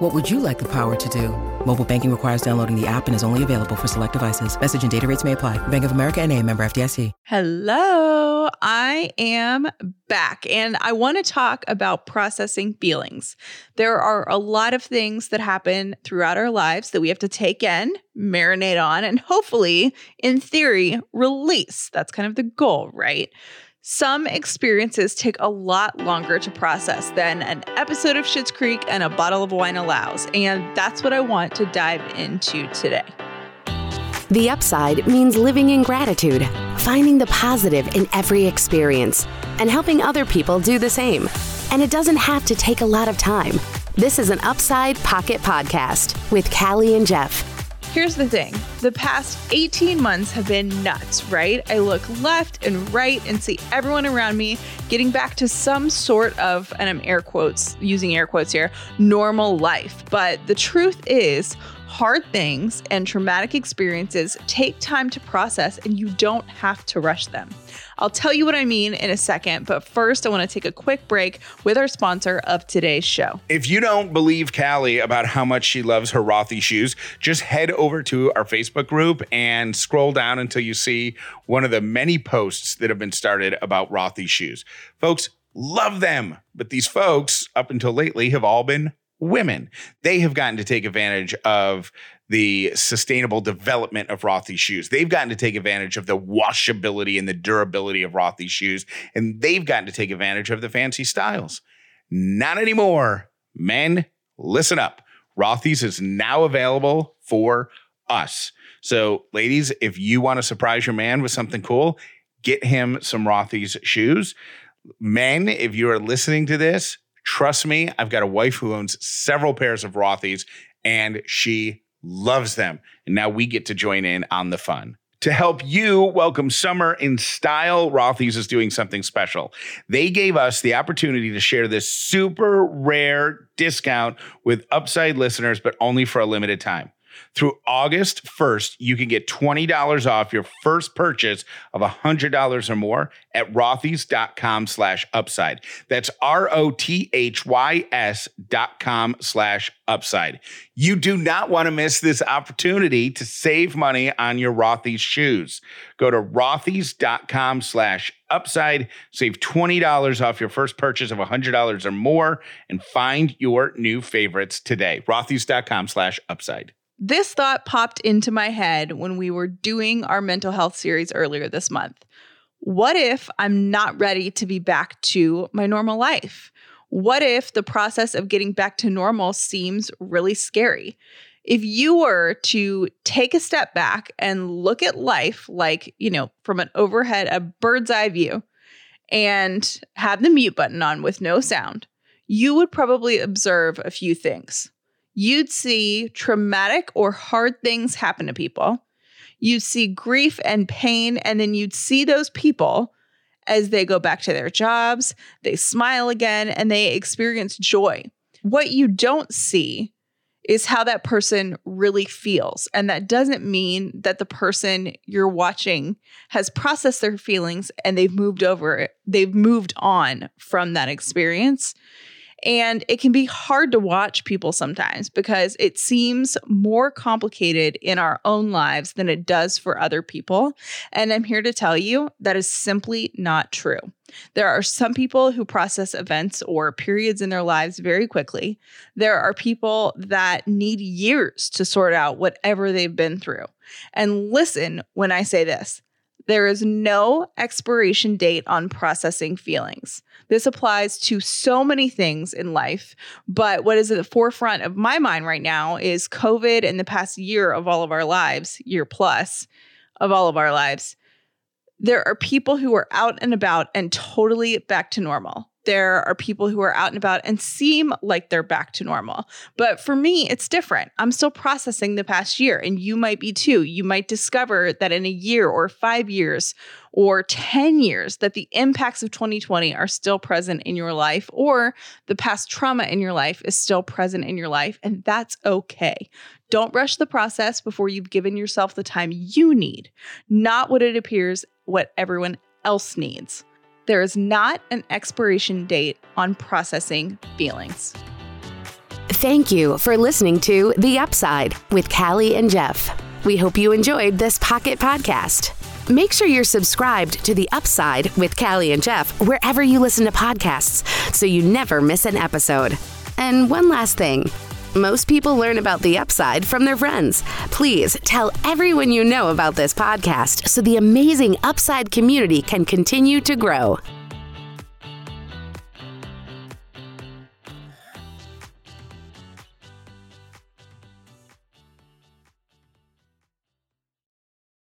What would you like the power to do? Mobile banking requires downloading the app and is only available for select devices. Message and data rates may apply. Bank of America and a member FDIC. Hello, I am back and I want to talk about processing feelings. There are a lot of things that happen throughout our lives that we have to take in, marinate on, and hopefully, in theory, release. That's kind of the goal, right? Some experiences take a lot longer to process than an episode of Schitt's Creek and a bottle of wine allows, and that's what I want to dive into today. The upside means living in gratitude, finding the positive in every experience, and helping other people do the same. And it doesn't have to take a lot of time. This is an Upside Pocket Podcast with Callie and Jeff. Here's the thing the past 18 months have been nuts, right? I look left and right and see everyone around me getting back to some sort of, and I'm air quotes, using air quotes here, normal life. But the truth is, hard things and traumatic experiences take time to process and you don't have to rush them. I'll tell you what I mean in a second, but first, I want to take a quick break with our sponsor of today's show. If you don't believe Callie about how much she loves her Rothy shoes, just head over to our Facebook group and scroll down until you see one of the many posts that have been started about Rothy shoes. Folks, love them, but these folks, up until lately, have all been women. They have gotten to take advantage of the sustainable development of Rothy shoes. They've gotten to take advantage of the washability and the durability of Rothy shoes, and they've gotten to take advantage of the fancy styles. Not anymore. Men, listen up. Rothy's is now available for us. So, ladies, if you want to surprise your man with something cool, get him some Rothy's shoes. Men, if you are listening to this, trust me, I've got a wife who owns several pairs of Rothy's and she loves them. And now we get to join in on the fun. To help you welcome summer in style, Rothy's is doing something special. They gave us the opportunity to share this super rare discount with Upside listeners, but only for a limited time. Through August 1st, you can get $20 off your first purchase of $100 or more at rothys.com slash upside. That's R-O-T-H-Y-S dot com slash upside. You do not want to miss this opportunity to save money on your Rothys shoes. Go to rothys.com slash upside, save $20 off your first purchase of $100 or more, and find your new favorites today. rothys.com slash upside. This thought popped into my head when we were doing our mental health series earlier this month. What if I'm not ready to be back to my normal life? What if the process of getting back to normal seems really scary? If you were to take a step back and look at life like, you know, from an overhead, a bird's eye view, and have the mute button on with no sound, you would probably observe a few things you'd see traumatic or hard things happen to people. You'd see grief and pain, and then you'd see those people as they go back to their jobs, they smile again, and they experience joy. What you don't see is how that person really feels. And that doesn't mean that the person you're watching has processed their feelings and they've moved over it, they've moved on from that experience. And it can be hard to watch people sometimes because it seems more complicated in our own lives than it does for other people. And I'm here to tell you that is simply not true. There are some people who process events or periods in their lives very quickly. There are people that need years to sort out whatever they've been through. And listen when I say this there is no expiration date on processing feelings. This applies to so many things in life, but what is at the forefront of my mind right now is COVID and the past year of all of our lives, year plus of all of our lives. There are people who are out and about and totally back to normal. There are people who are out and about and seem like they're back to normal. But for me, it's different. I'm still processing the past year, and you might be too. You might discover that in a year or five years or 10 years, that the impacts of 2020 are still present in your life, or the past trauma in your life is still present in your life. And that's okay. Don't rush the process before you've given yourself the time you need, not what it appears what everyone else needs. There is not an expiration date on processing feelings. Thank you for listening to The Upside with Callie and Jeff. We hope you enjoyed this Pocket Podcast. Make sure you're subscribed to The Upside with Callie and Jeff wherever you listen to podcasts so you never miss an episode. And one last thing. Most people learn about the upside from their friends. Please tell everyone you know about this podcast so the amazing upside community can continue to grow.